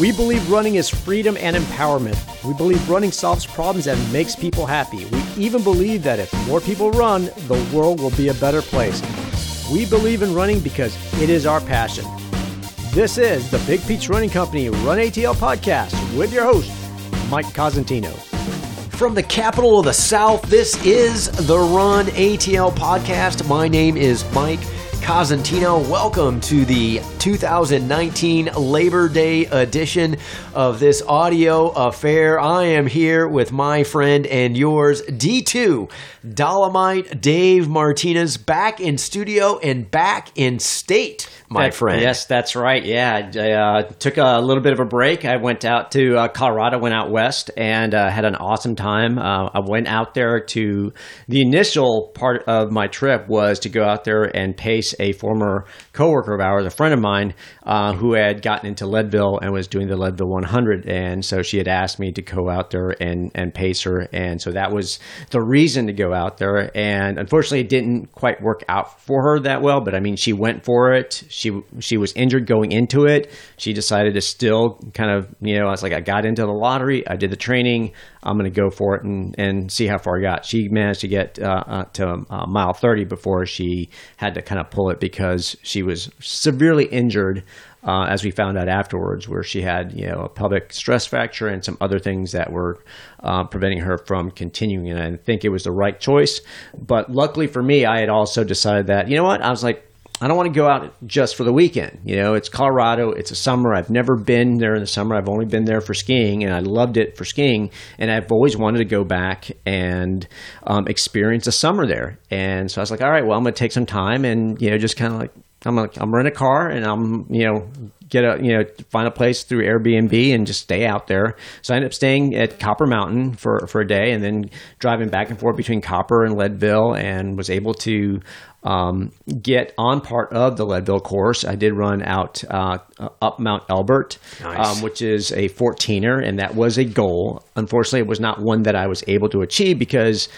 We believe running is freedom and empowerment. We believe running solves problems and makes people happy. We even believe that if more people run, the world will be a better place. We believe in running because it is our passion. This is the Big Peach Running Company Run ATL podcast with your host, Mike Cosentino. From the capital of the South, this is the Run ATL podcast. My name is Mike Cosentino. Welcome to the 2019 Labor Day edition of this audio affair. I am here with my friend and yours, D2 Dolomite Dave Martinez, back in studio and back in state my that, friend. Yes, that's right. Yeah, I uh, took a little bit of a break. I went out to uh, Colorado, went out west, and uh, had an awesome time. Uh, I went out there to the initial part of my trip was to go out there and pace a former coworker of ours, a friend of mine, uh, who had gotten into Leadville and was doing the Leadville 100, and so she had asked me to go out there and and pace her, and so that was the reason to go out there. And unfortunately, it didn't quite work out for her that well. But I mean, she went for it she she was injured going into it. She decided to still kind of you know I was like I got into the lottery. I did the training. I'm going to go for it and and see how far I got. She managed to get uh, uh, to uh, mile 30 before she had to kind of pull it because she was severely injured. Uh, as we found out afterwards, where she had you know a pelvic stress fracture and some other things that were uh, preventing her from continuing. And I think it was the right choice. But luckily for me, I had also decided that you know what I was like I don't want to go out just for the weekend. You know, it's Colorado. It's a summer. I've never been there in the summer. I've only been there for skiing, and I loved it for skiing. And I've always wanted to go back and um, experience a summer there. And so I was like, all right, well, I'm going to take some time and you know just kind of like I'm gonna I'm rent a car and I'm you know get a you know find a place through Airbnb and just stay out there. So I ended up staying at Copper Mountain for for a day and then driving back and forth between Copper and Leadville and was able to um, get on part of the Leadville course. I did run out uh, up Mount Elbert, nice. um, which is a 14er, and that was a goal. Unfortunately, it was not one that I was able to achieve because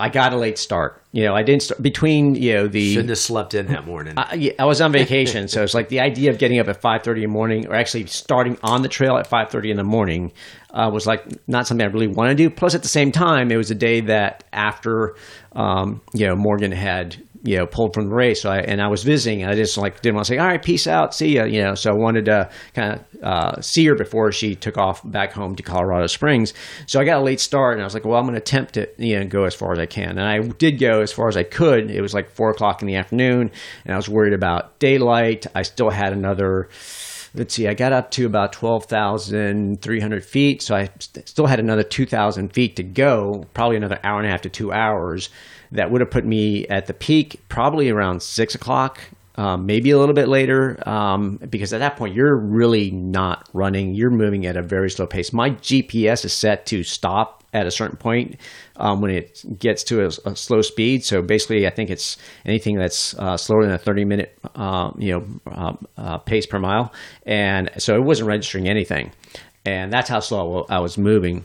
I got a late start. You know, I didn't start between you know the shouldn't have slept in that morning. I, yeah, I was on vacation, so it's like the idea of getting up at five thirty in the morning, or actually starting on the trail at five thirty in the morning, uh, was like not something I really want to do. Plus, at the same time, it was a day that after um, you know Morgan had you know pulled from the race. So I, and I was visiting. And I just like didn't want to say, all right, peace out, see ya. You know, so I wanted to kind of uh, see her before she took off back home to Colorado Springs. So I got a late start, and I was like, well, I'm going to attempt to you know go as far as I can. And I did go as far as I could. It was like four o'clock in the afternoon, and I was worried about daylight. I still had another let's see, I got up to about 12,300 feet. So I st- still had another 2,000 feet to go, probably another hour and a half to two hours that would have put me at the peak probably around six o'clock, um, maybe a little bit later, um, because at that point you're really not running. You're moving at a very slow pace. My GPS is set to stop at a certain point um, when it gets to a, a, slow speed. So basically, I think it's anything that's uh, slower than a 30 minute uh, you know uh, uh, pace per mile, and so it wasn't registering anything, and that's how slow I was moving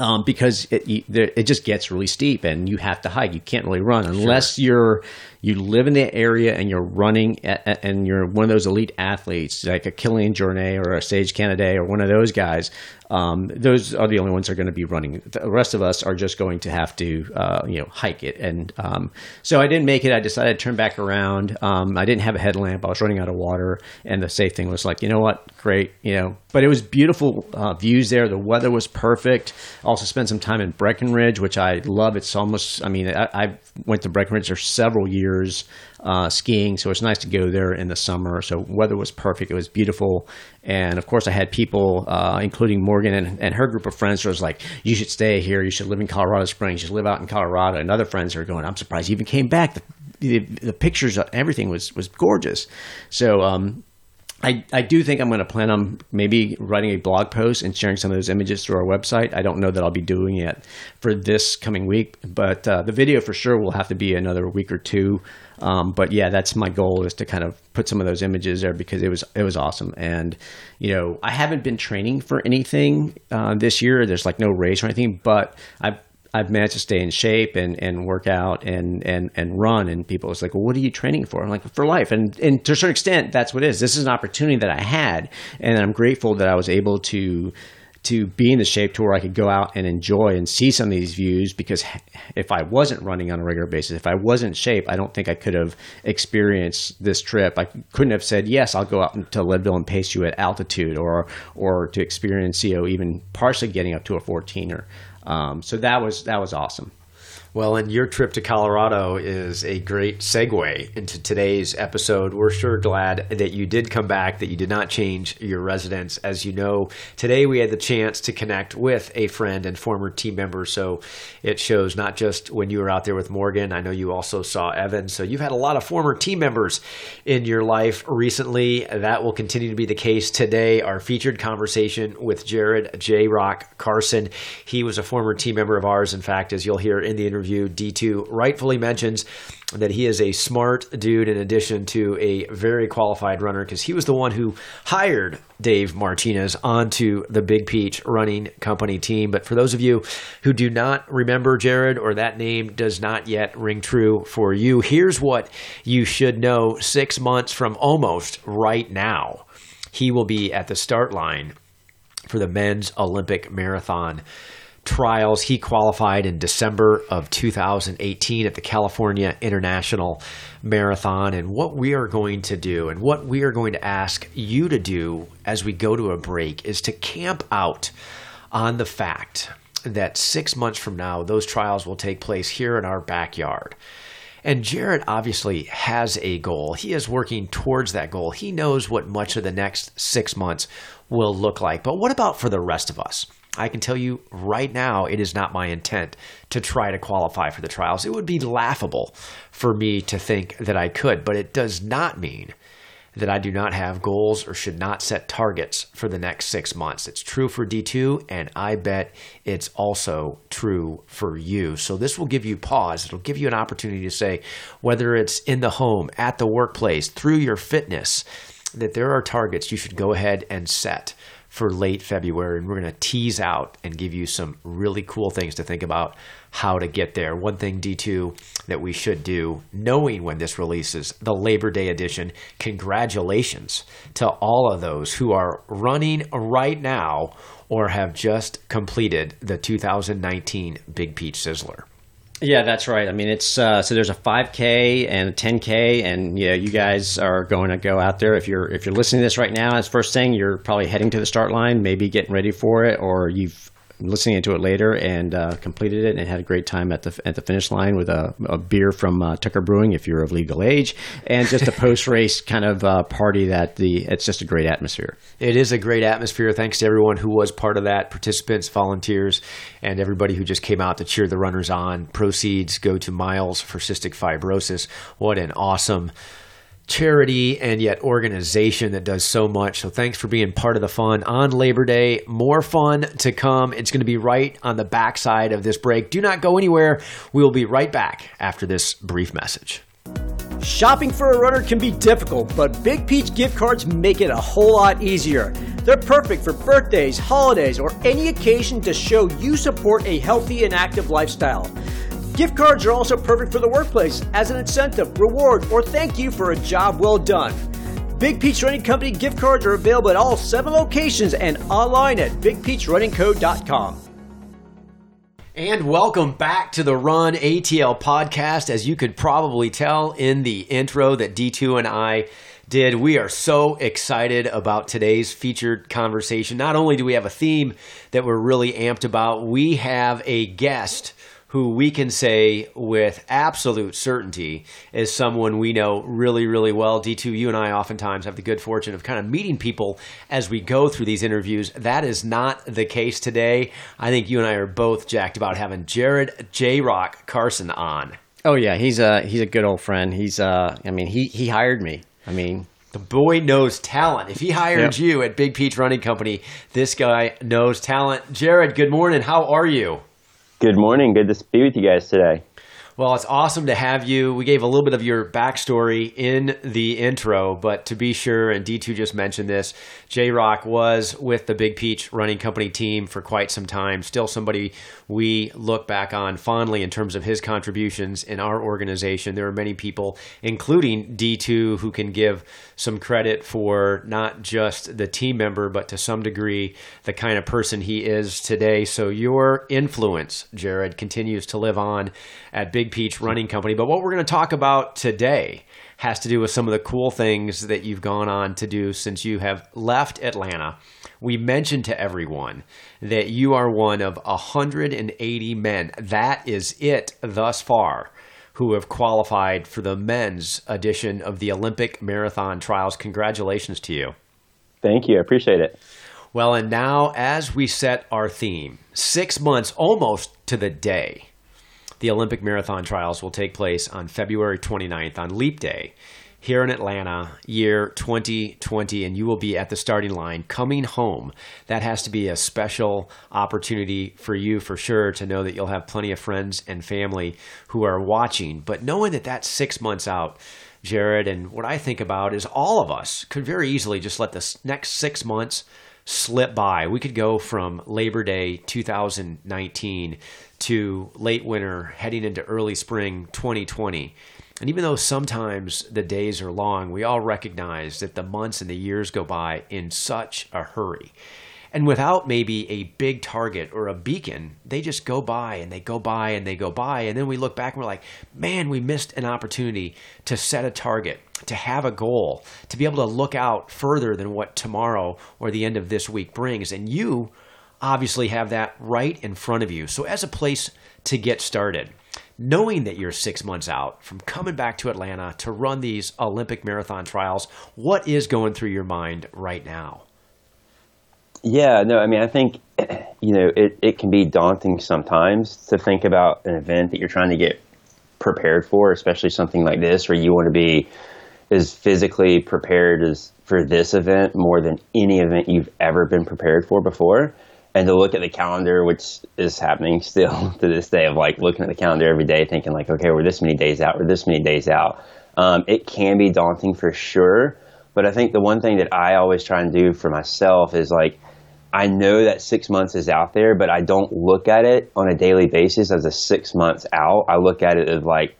um, because it, it just gets really steep and you have to hike. You can't really run unless sure. you're you live in the area and you're running at, and you're one of those elite athletes like a Kilian Jornet or a Sage Canaday or one of those guys um, those are the only ones that are going to be running. The rest of us are just going to have to uh, you know hike it. And um, so I didn't make it. I decided to turn back around. Um, I didn't have a headlamp. I was running out of water. And the safe thing was like you know what? Great you know. But it was beautiful uh, views there. The weather was perfect. Also spent some time in Breckenridge which I love. It's almost I mean I, I went to Breckenridge for several years years uh, skiing, so it's nice to go there in the summer. So weather was perfect; it was beautiful, and of course, I had people, uh, including Morgan and, and, her group of friends, who was like, "You should stay here. You should live in Colorado Springs. You should live out in Colorado." And other friends are going, "I'm surprised you even came back." The, the, the pictures, everything was was gorgeous. So um, I, I do think I'm going to plan on maybe writing a blog post and sharing some of those images through our website. I don't know that I'll be doing it for this coming week, but uh, the video for sure will have to be another week or two. Um, but yeah, that's my goal is to kind of put some of those images there because it was it was awesome. And you know, I haven't been training for anything uh, this year. There's like no race or anything, but I've I've managed to stay in shape and, and work out and, and, and run. And people was like, well, what are you training for? I'm like, for life. And, and to a certain extent, that's what it is. This is an opportunity that I had. And I'm grateful that I was able to, to be in the shape to where I could go out and enjoy and see some of these views because if I wasn't running on a regular basis, if I wasn't in shape, I don't think I could have experienced this trip. I couldn't have said, yes, I'll go out to Leadville and pace you at altitude or, or to experience, you know, even partially getting up to a 14er. Um, so that was, that was awesome. Well, and your trip to Colorado is a great segue into today's episode. We're sure glad that you did come back, that you did not change your residence. As you know, today we had the chance to connect with a friend and former team member. So it shows not just when you were out there with Morgan, I know you also saw Evan. So you've had a lot of former team members in your life recently. That will continue to be the case today. Our featured conversation with Jared J. Rock Carson. He was a former team member of ours. In fact, as you'll hear in the interview, interview, D2 rightfully mentions that he is a smart dude in addition to a very qualified runner because he was the one who hired Dave Martinez onto the Big Peach running company team. But for those of you who do not remember Jared or that name does not yet ring true for you, here's what you should know six months from almost right now. He will be at the start line for the men's Olympic marathon trials. He qualified in December of 2018 at the California International Marathon. And what we are going to do and what we are going to ask you to do as we go to a break is to camp out on the fact that six months from now, those trials will take place here in our backyard. And Jared obviously has a goal. He is working towards that goal. He knows what much of the next six months will look like. But what about for the rest of us? I can tell you right now, it is not my intent to try to qualify for the trials. It would be laughable for me to think that I could, but it does not mean that I do not have goals or should not set targets for the next six months. It's true for D2, and I bet it's also true for you. So, this will give you pause. It'll give you an opportunity to say, whether it's in the home, at the workplace, through your fitness, that there are targets you should go ahead and set for late February. And we're going to tease out and give you some really cool things to think about how to get there. One thing, D2, that we should do, knowing when this releases, the Labor Day edition, congratulations to all of those who are running right now or have just completed the 2019 Big Peach Sizzler. Yeah, that's right. I mean, it's uh, so there's a 5K and a 10K, and yeah, you guys are going to go out there. If you're if you're listening to this right now, as first thing, you're probably heading to the start line, maybe getting ready for it, or you've listening to it later and uh, completed it and had a great time at the at the finish line with a, a beer from uh, Tucker Brewing if you're of legal age, and just a post race kind of uh, party that the it's just a great atmosphere. It is a great atmosphere. Thanks to everyone who was part of that, participants, volunteers, and everybody who just came out to cheer the runners on. Proceeds go to Miles for cystic fibrosis. What an awesome charity and yet organization that does so much. So thanks for being part of the fun on Labor Day. More fun to come. It's going to be right on the backside of this break. Do not go anywhere. We will be right back after this brief message. Shopping for a runner can be difficult, but Big Peach gift cards make it a whole lot easier. They're perfect for birthdays, holidays, or any occasion to show you support a healthy and active lifestyle. Gift cards are also perfect for the workplace as an incentive, reward, or thank you for a job well done. Big Peach Running Company gift cards are available at all seven locations and online at bigpeachrunningco.com. And welcome back to the Run ATL podcast. As you could probably tell in the intro that D2 and I did, we are so excited about today's featured conversation. Not only do we have a theme that we're really amped about, we have a guest who we can say with absolute certainty is someone we know really, really well. D2, you and I oftentimes have the good fortune of kind of meeting people as we go through these interviews. That is not the case today. I think you and I are both jacked about having Jared J Rock Carson on. Oh yeah, he's a he's a good old friend. He's uh I mean he he hired me. I mean the boy knows talent. If he hired yep. you at Big Peach Running Company, this guy knows talent. Jared, good morning. How are you? Good morning. Good to be with you guys today. Well, it's awesome to have you. We gave a little bit of your backstory in the intro, but to be sure, and D2 just mentioned this, J Rock was with the Big Peach running company team for quite some time. Still somebody we look back on fondly in terms of his contributions in our organization. There are many people, including D2, who can give some credit for not just the team member, but to some degree, the kind of person he is today. So your influence, Jared, continues to live on at Big Peach Running Company. But what we're going to talk about today has to do with some of the cool things that you've gone on to do since you have left Atlanta. We mentioned to everyone that you are one of 180 men. That is it thus far who have qualified for the men's edition of the Olympic Marathon Trials. Congratulations to you. Thank you. I appreciate it. Well, and now as we set our theme, six months almost to the day the Olympic Marathon Trials will take place on February 29th on Leap Day here in Atlanta, year 2020, and you will be at the starting line coming home. That has to be a special opportunity for you for sure to know that you'll have plenty of friends and family who are watching. But knowing that that's six months out, Jared, and what I think about is all of us could very easily just let the next six months slip by. We could go from Labor Day 2019 to late winter, heading into early spring 2020. And even though sometimes the days are long, we all recognize that the months and the years go by in such a hurry. And without maybe a big target or a beacon, they just go by and they go by and they go by. And then we look back and we're like, man, we missed an opportunity to set a target, to have a goal, to be able to look out further than what tomorrow or the end of this week brings. And you obviously have that right in front of you. So, as a place to get started, knowing that you're six months out from coming back to Atlanta to run these Olympic marathon trials, what is going through your mind right now? Yeah, no, I mean, I think, you know, it, it can be daunting sometimes to think about an event that you're trying to get prepared for, especially something like this where you want to be as physically prepared as for this event more than any event you've ever been prepared for before and to look at the calendar, which is happening still to this day, of like looking at the calendar every day, thinking like, okay, we're this many days out, we're this many days out. Um, it can be daunting for sure, but I think the one thing that I always try and do for myself is like, I know that six months is out there, but I don't look at it on a daily basis as a six months out. I look at it as like,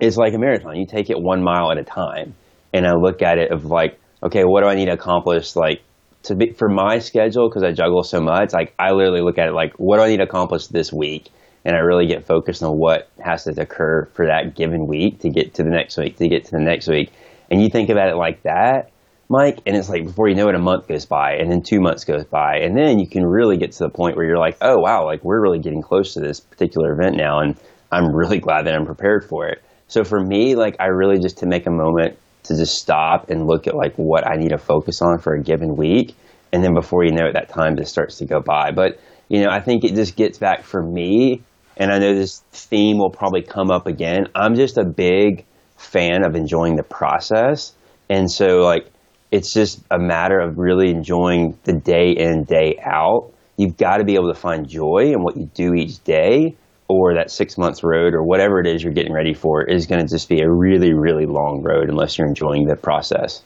it's like a marathon. You take it one mile at a time, and I look at it of like, okay, what do I need to accomplish like to be for my schedule because I juggle so much. Like I literally look at it like, what do I need to accomplish this week? And I really get focused on what has to occur for that given week to get to the next week, to get to the next week. And you think about it like that, Mike, and it's like before you know it, a month goes by, and then two months goes by, and then you can really get to the point where you're like, oh wow, like we're really getting close to this particular event now, and I'm really glad that I'm prepared for it. So for me, like I really just to make a moment to just stop and look at like what I need to focus on for a given week. And then before you know it, that time just starts to go by. But, you know, I think it just gets back for me. And I know this theme will probably come up again. I'm just a big fan of enjoying the process. And so, like, it's just a matter of really enjoying the day in, day out. You've got to be able to find joy in what you do each day or that six months road or whatever it is you're getting ready for is going to just be a really, really long road unless you're enjoying the process.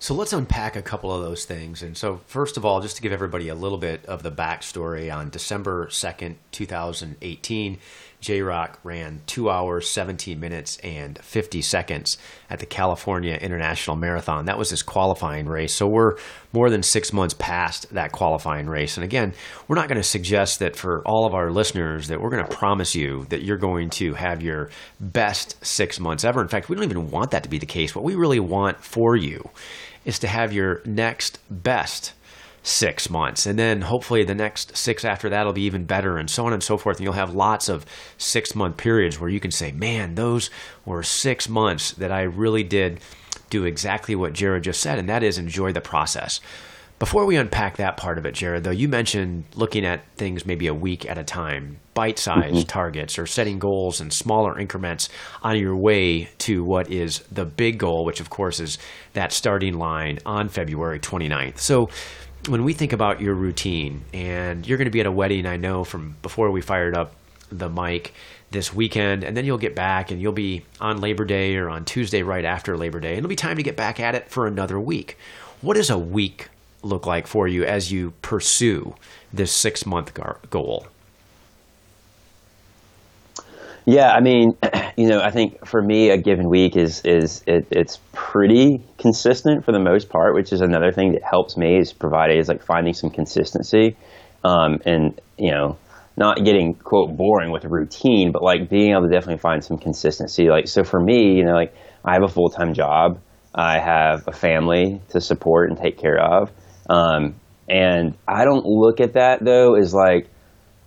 So let's unpack a couple of those things. And so, first of all, just to give everybody a little bit of the backstory, on December 2nd, 2018, J Rock ran two hours, 17 minutes, and 50 seconds at the California International Marathon. That was his qualifying race. So we're more than six months past that qualifying race. And again, we're not going to suggest that for all of our listeners that we're going to promise you that you're going to have your best six months ever. In fact, we don't even want that to be the case. What we really want for you is to have your next best six months. And then hopefully the next six after that will be even better, and so on and so forth. And you'll have lots of six month periods where you can say, man, those were six months that I really did do exactly what Jared just said, and that is enjoy the process. Before we unpack that part of it, Jared, though, you mentioned looking at things maybe a week at a time, bite sized mm-hmm. targets, or setting goals in smaller increments on your way to what is the big goal, which of course is that starting line on February 29th. So, when we think about your routine, and you're going to be at a wedding, I know from before we fired up the mic this weekend, and then you'll get back and you'll be on Labor Day or on Tuesday right after Labor Day, and it'll be time to get back at it for another week. What does a week look like for you as you pursue this six month goal? Yeah, I mean, you know, I think for me, a given week is is it, it's pretty consistent for the most part, which is another thing that helps me is provide is like finding some consistency, um, and you know, not getting quote boring with a routine, but like being able to definitely find some consistency. Like so for me, you know, like I have a full time job, I have a family to support and take care of, um, and I don't look at that though as like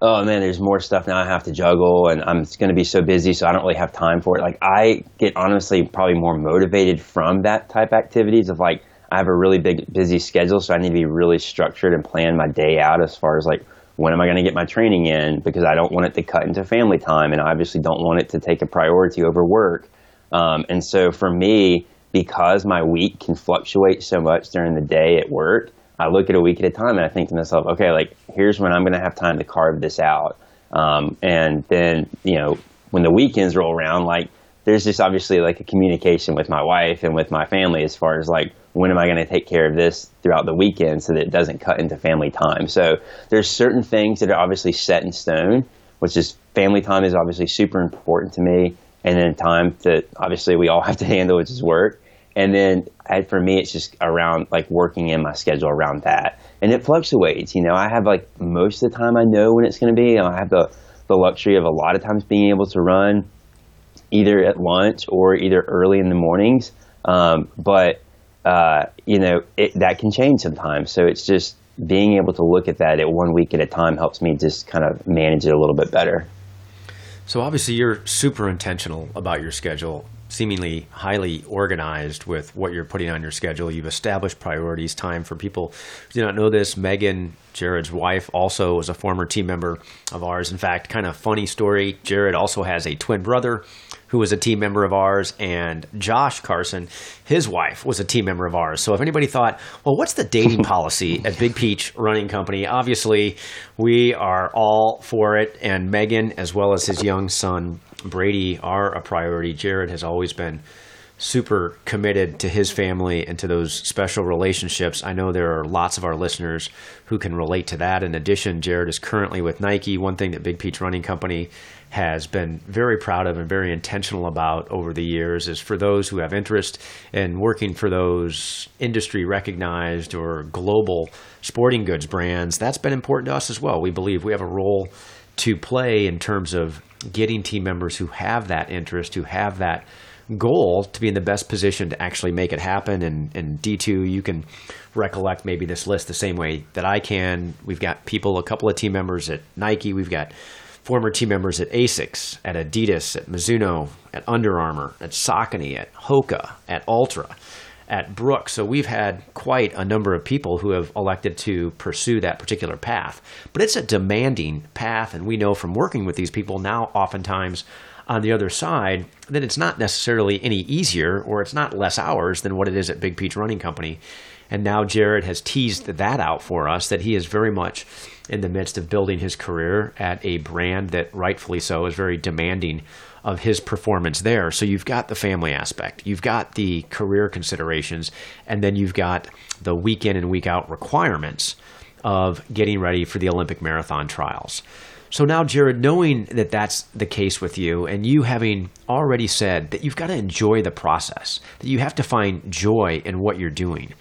oh man, there's more stuff now I have to juggle, and I'm going to be so busy, so I don't really have time for it. Like I get honestly probably more motivated from that type activities of like I have a really big busy schedule, so I need to be really structured and plan my day out as far as like when am I going to get my training in because I don't want it to cut into family time, and I obviously don't want it to take a priority over work. Um, and so for me, because my week can fluctuate so much during the day at work, I look at a week at a time and I think to myself, okay, like here's when I'm going to have time to carve this out. Um, and then, you know, when the weekends roll around, like there's just obviously like a communication with my wife and with my family as far as like when am I going to take care of this throughout the weekend so that it doesn't cut into family time. So there's certain things that are obviously set in stone, which is family time is obviously super important to me. And then time that obviously we all have to handle, which is work. And then I, for me, it's just around like working in my schedule around that. And it fluctuates. You know, I have like most of the time I know when it's going to be. And I have the, the luxury of a lot of times being able to run either at lunch or either early in the mornings. Um, but, uh, you know, it, that can change sometimes. So it's just being able to look at that at one week at a time helps me just kind of manage it a little bit better. So obviously, you're super intentional about your schedule seemingly highly organized with what you're putting on your schedule. You've established priorities, time for people who do not know this. Megan, Jared's wife, also was a former team member of ours. In fact, kind of funny story. Jared also has a twin brother who was a team member of ours, and Josh Carson, his wife, was a team member of ours. So if anybody thought, well, what's the dating policy at Big Peach Running Company? Obviously, we are all for it, and Megan, as well as his young son, Brady are a priority. Jared has always been super committed to his family and to those special relationships. I know there are lots of our listeners who can relate to that. In addition, Jared is currently with Nike. One thing that Big Peach Running Company has been very proud of and very intentional about over the years is for those who have interest in working for those industry recognized or global sporting goods brands, that's been important to us as well. We believe we have a role to play in terms of getting team members who have that interest, who have that goal to be in the best position to actually make it happen. And, and D2, you can recollect maybe this list the same way that I can. We've got people, a couple of team members at Nike. We've got former team members at ASICS, at Adidas, at Mizuno, at Under Armour, at Saucony, at Hoka, at Altra at Brooks. So we've had quite a number of people who have elected to pursue that particular path. But it's a demanding path, and we know from working with these people now, oftentimes on the other side, that it's not necessarily any easier or it's not less hours than what it is at Big Peach Running Company. And now Jared has teased that out for us that he is very much in the midst of building his career at a brand that rightfully so is very demanding of his performance there. So you've got the family aspect, you've got the career considerations, and then you've got the week in and week out requirements of getting ready for the Olympic marathon trials. So now, Jared, knowing that that's the case with you, and you having already said that you've got to enjoy the process, that you have to find joy in what you're doing,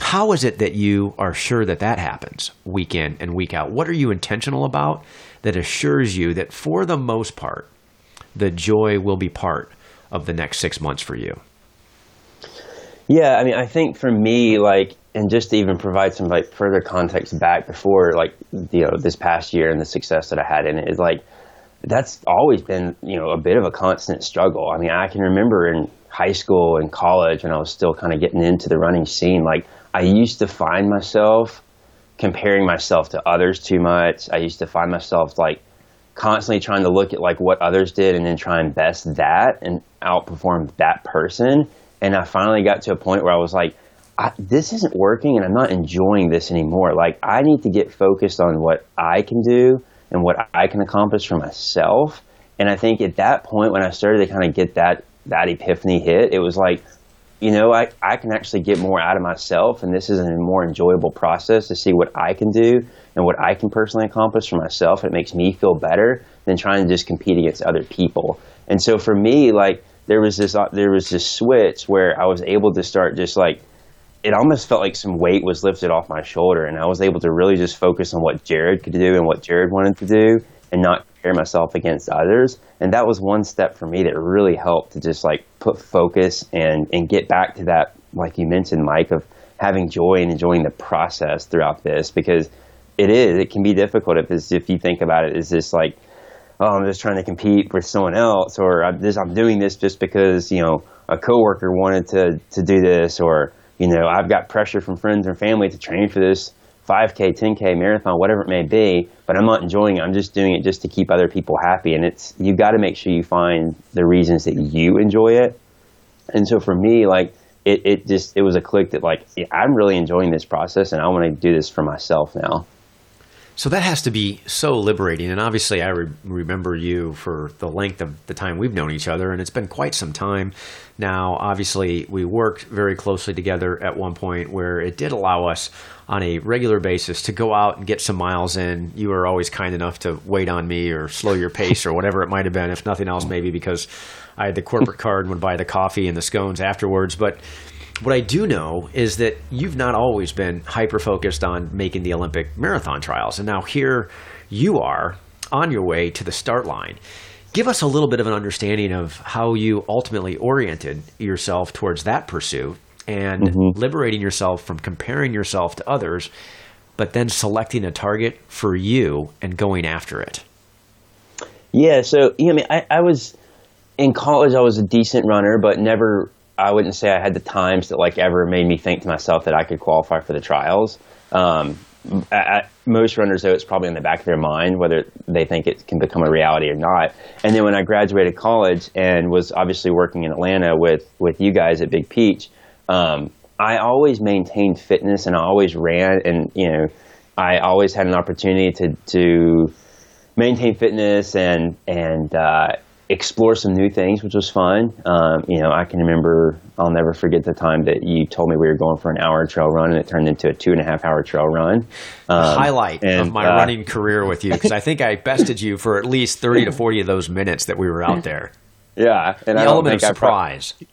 how is it that you are sure that that happens week in and week out? What are you intentional about that assures you that for the most part, the joy will be part of the next six months for you? Yeah, I mean, I think for me, like, and just to even provide some like further context back before, like, you know, this past year and the success that I had in it is like, that's always been, you know, a bit of a constant struggle. I mean, I can remember in high school and college when I was still kind of getting into the running scene, like, I used to find myself comparing myself to others too much. I used to find myself like constantly trying to look at like what others did and then try and best that and outperform that person. And I finally got to a point where I was like, I, this isn't working and I'm not enjoying this anymore. Like I need to get focused on what I can do and what I can accomplish for myself. And I think at that point, when I started to kind of get that that epiphany hit, it was like, you know, I, I can actually get more out of myself, and this is a more enjoyable process to see what I can do and what I can personally accomplish for myself. It makes me feel better than trying to just compete against other people. And so for me, like there was this uh, there was this switch where I was able to start just like it almost felt like some weight was lifted off my shoulder, and I was able to really just focus on what Jared could do and what Jared wanted to do, and not compare myself against others. And that was one step for me that really helped to just like put focus and and get back to that, like you mentioned, Mike, of having joy and enjoying the process throughout this because it is it can be difficult if it's, if you think about it. it is this like oh I'm just trying to compete with someone else or I'm, I'm doing this just because you know a coworker wanted to to do this or you know I've got pressure from friends and family to train for this 5K, 10K, marathon, whatever it may be, but I'm not enjoying it. I'm just doing it just to keep other people happy. And it's, you've got to make sure you find the reasons that you enjoy it. And so for me, like, it, it just, it was a click that, like, yeah, I'm really enjoying this process and I want to do this for myself now. So that has to be so liberating. And obviously, I re- remember you for the length of the time we've known each other, and it's been quite some time now. Obviously, we worked very closely together at one point where it did allow us on a regular basis to go out and get some miles in. You were always kind enough to wait on me or slow your pace or whatever it might have been, if nothing else, maybe because I had the corporate card and would buy the coffee and the scones afterwards. But what I do know is that you've not always been hyper focused on making the Olympic marathon trials. And now here you are on your way to the start line. Give us a little bit of an understanding of how you ultimately oriented yourself towards that pursuit and mm-hmm. liberating yourself from comparing yourself to others, but then selecting a target for you and going after it. Yeah, so you know, I mean, I, I was in college. I was a decent runner, but never. I wouldn't say I had the times that like ever made me think to myself that I could qualify for the trials. Um, at most runners, though, it's probably in the back of their mind whether they think it can become a reality or not. And then when I graduated college and was obviously working in Atlanta with with you guys at Big Peach, um, I always maintained fitness and I always ran and, you know, I always had an opportunity to, to maintain fitness and, and, uh, explore some new things, which was fun. Um, you know, I can remember, I'll never forget the time that you told me we were going for an hour trail run and it turned into a two and a half hour trail run. Um, highlight and, of my uh, running career with you because I think I bested you for at least 30 to 40 of those minutes that we were out there. Yeah. And the I element of surprise. Pro-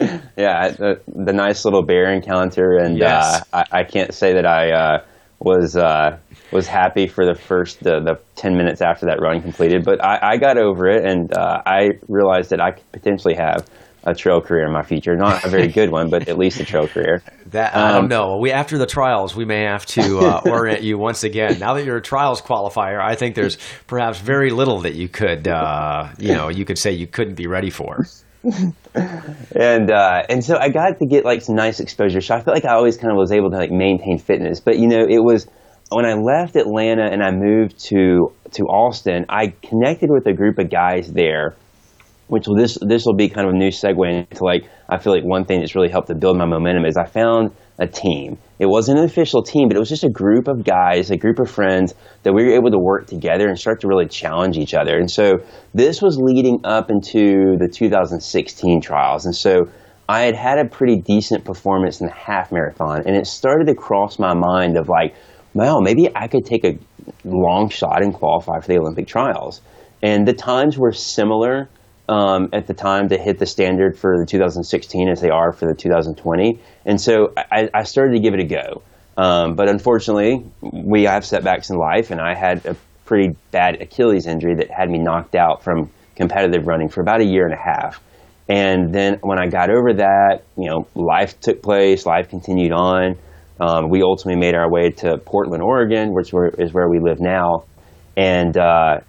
yeah, the, the, nice little bear encounter, and yes. uh, I, I, can't say that I uh, was uh, was happy for the first the, the ten minutes after that run completed, but I, I got over it, and uh, I realized that I could potentially have a trail career in my future. Not a very good one, but at least a trail career. That I don't um, know. We after the trials, we may have to uh, orient you once again. Now that you're a trials qualifier, I think there's perhaps very little that you could, uh, you know, you could say you couldn't be ready for. and uh, and so I got to get like some nice exposure. So I felt like I always kind of was able to like maintain fitness. But you know, it was when I left Atlanta and I moved to to Austin, I connected with a group of guys there, which will this this will be kind of a new segue into like I feel like one thing that's really helped to build my momentum is I found a team. It wasn't an official team, but it was just a group of guys, a group of friends that we were able to work together and start to really challenge each other. And so this was leading up into the 2016 trials. And so I had had a pretty decent performance in the half marathon, and it started to cross my mind of like, well, maybe I could take a long shot and qualify for the Olympic trials. And the times were similar um, at the time to hit the standard for the 2016 as they are for the 2020. And so I, I started to give it a go. Um, but unfortunately, we have setbacks in life, and I had a pretty bad Achilles injury that had me knocked out from competitive running for about a year and a half. And then when I got over that, you know, life took place, life continued on. Um, we ultimately made our way to Portland, Oregon, which is where we live now. And uh,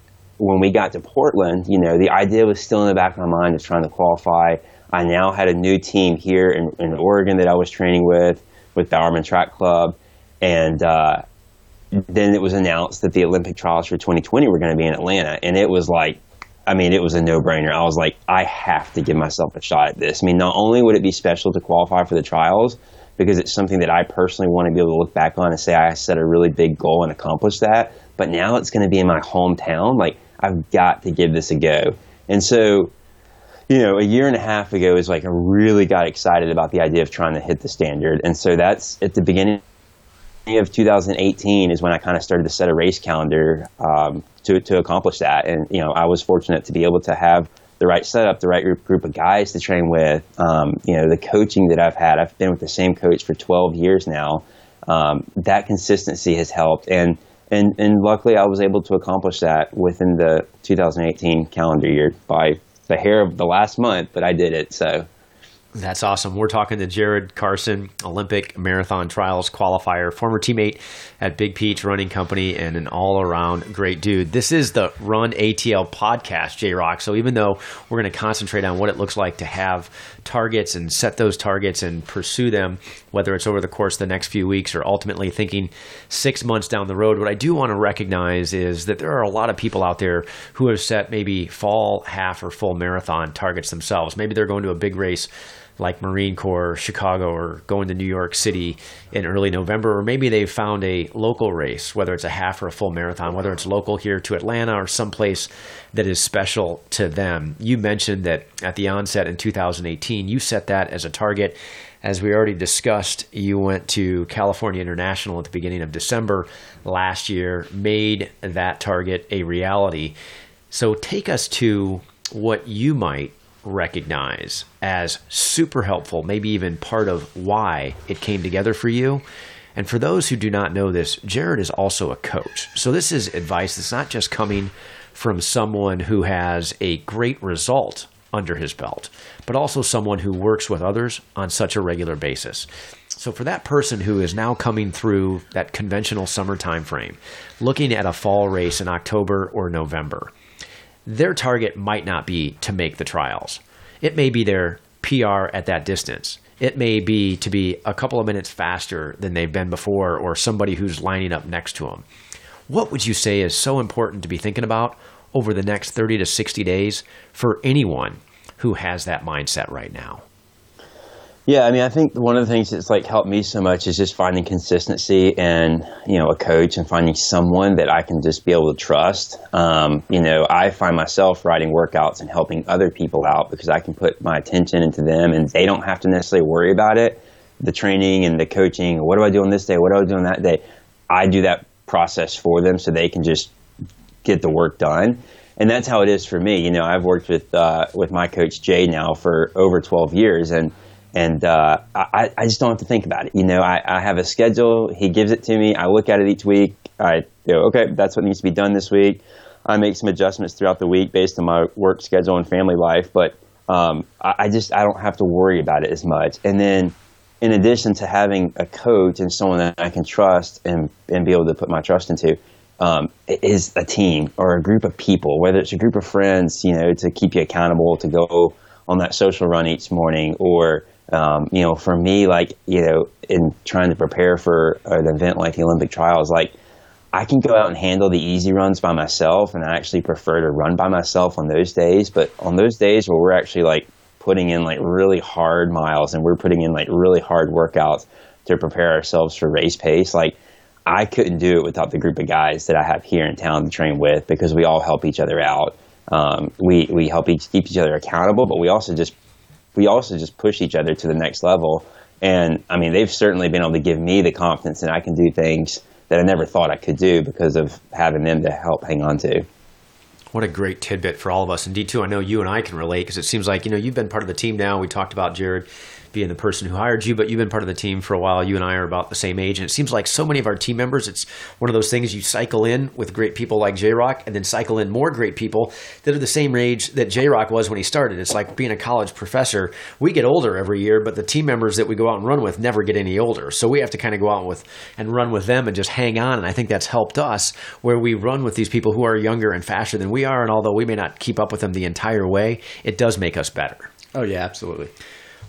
when we got to Portland, you know, the idea was still in the back of my mind of trying to qualify. I now had a new team here in, in Oregon that I was training with, with Bowerman Track Club. And uh, then it was announced that the Olympic trials for 2020 were going to be in Atlanta. And it was like, I mean, it was a no brainer. I was like, I have to give myself a shot at this. I mean, not only would it be special to qualify for the trials, because it's something that I personally want to be able to look back on and say I set a really big goal and accomplished that, but now it's going to be in my hometown. Like I've got to give this a go. And so, you know, a year and a half ago is like I really got excited about the idea of trying to hit the standard. And so that's at the beginning of 2018 is when I kind of started to set a race calendar um, to to accomplish that. And you know, I was fortunate to be able to have the right setup, the right group, of guys to train with. Um, you know, the coaching that I've had. I've been with the same coach for 12 years now. Um, that consistency has helped, and and and luckily I was able to accomplish that within the 2018 calendar year by the hair of the last month. But I did it. So that's awesome. We're talking to Jared Carson, Olympic marathon trials qualifier, former teammate at Big Peach Running Company, and an all around great dude. This is the Run ATL podcast, J Rock. So even though we're going to concentrate on what it looks like to have targets and set those targets and pursue them, whether it's over the course of the next few weeks or ultimately thinking six months down the road, what I do want to recognize is that there are a lot of people out there who have set maybe fall, half, or full marathon targets themselves. Maybe they're going to a big race like Marine Corps, Chicago, or going to New York City in early November, or maybe they've found a local race, whether it's a half or a full marathon, whether it's local here to Atlanta or someplace that is special to them. You mentioned that at the onset in 2018, you set that as a target. As we already discussed, you went to California International at the beginning of December last year, made that target a reality. So take us to what you might recognize as super helpful, maybe even part of why it came together for you. And for those who do not know this, Jared is also a coach. So this is advice that's not just coming from someone who has a great result under his belt, but also someone who works with others on such a regular basis. So for that person who is now coming through that conventional summer time frame, looking at a fall race in October or November, their target might not be to make the trials. It may be their PR at that distance. It may be to be a couple of minutes faster than they've been before or somebody who's lining up next to them. What would you say is so important to be thinking about over the next 30 to 60 days for anyone who has that mindset right now? Yeah, I mean, I think one of the things that's like helped me so much is just finding consistency and you know a coach and finding someone that I can just be able to trust. Um, you know, I find myself writing workouts and helping other people out because I can put my attention into them and they don't have to necessarily worry about it. The training and the coaching. What do I do on this day? What do I do on that day? I do that process for them so they can just get the work done. And that's how it is for me. You know, I've worked with uh, with my coach Jay now for over 12 years and and uh, I, I just don't have to think about it. You know, I, I have a schedule. He gives it to me. I look at it each week. I go, okay, that's what needs to be done this week. I make some adjustments throughout the week based on my work schedule and family life, but um, I, I just I don't have to worry about it as much. And then, in addition to having a coach and someone that I can trust and and be able to put my trust into, um, is a team or a group of people, whether it's a group of friends, you know, to keep you accountable, to go on that social run each morning, or um, you know, for me, like, you know, in trying to prepare for an event like the Olympic trials, like, I can go out and handle the easy runs by myself, and I actually prefer to run by myself on those days. But on those days where we're actually like putting in like really hard miles and we're putting in like really hard workouts to prepare ourselves for race pace, like I couldn't do it without the group of guys that I have here in town to train with because we all help each other out. Um, we we help each keep each other accountable, but we also just we also just push each other to the next level. And I mean, they've certainly been able to give me the confidence that I can do things that I never thought I could do because of having them to help hang on to. What a great tidbit for all of us. Indeed, too, I know you and I can relate because it seems like, you know, you've been part of the team now. We talked about Jared being the person who hired you, but you've been part of the team for a while. You and I are about the same age. And it seems like so many of our team members, it's one of those things you cycle in with great people like J Rock and then cycle in more great people that are the same age that J Rock was when he started. It's like being a college professor. We get older every year, but the team members that we go out and run with never get any older. So we have to kind of go out with and run with them and just hang on. And I think that's helped us where we run with these people who are younger and faster than we are. And although we may not keep up with them the entire way, it does make us better. Oh, yeah, absolutely.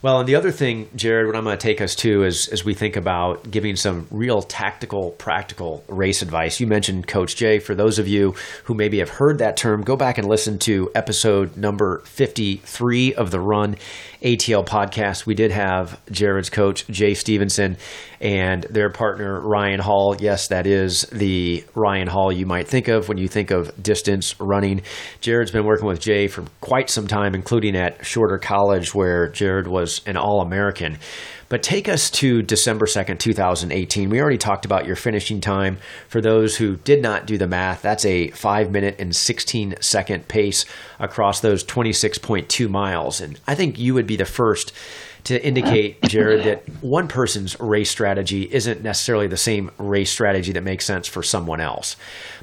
Well, and the other thing, Jared, what I'm going to take us to is as we think about giving some real tactical, practical race advice. You mentioned Coach Jay. For those of you who maybe have heard that term, go back and listen to episode number 53 of the Run ATL podcast. We did have Jared's coach, Jay Stevenson, and their partner, Ryan Hall. Yes, that is the Ryan Hall you might think of when you think of distance running. Jared's been working with Jay for quite some time, including at Shorter College, where Jared was an All American. But take us to December 2nd, 2018. We already talked about your finishing time. For those who did not do the math, that's a 5 minute and 16 second pace across those 26.2 miles. And I think you would be the first to indicate, Jared, that one person's race strategy isn't necessarily the same race strategy that makes sense for someone else.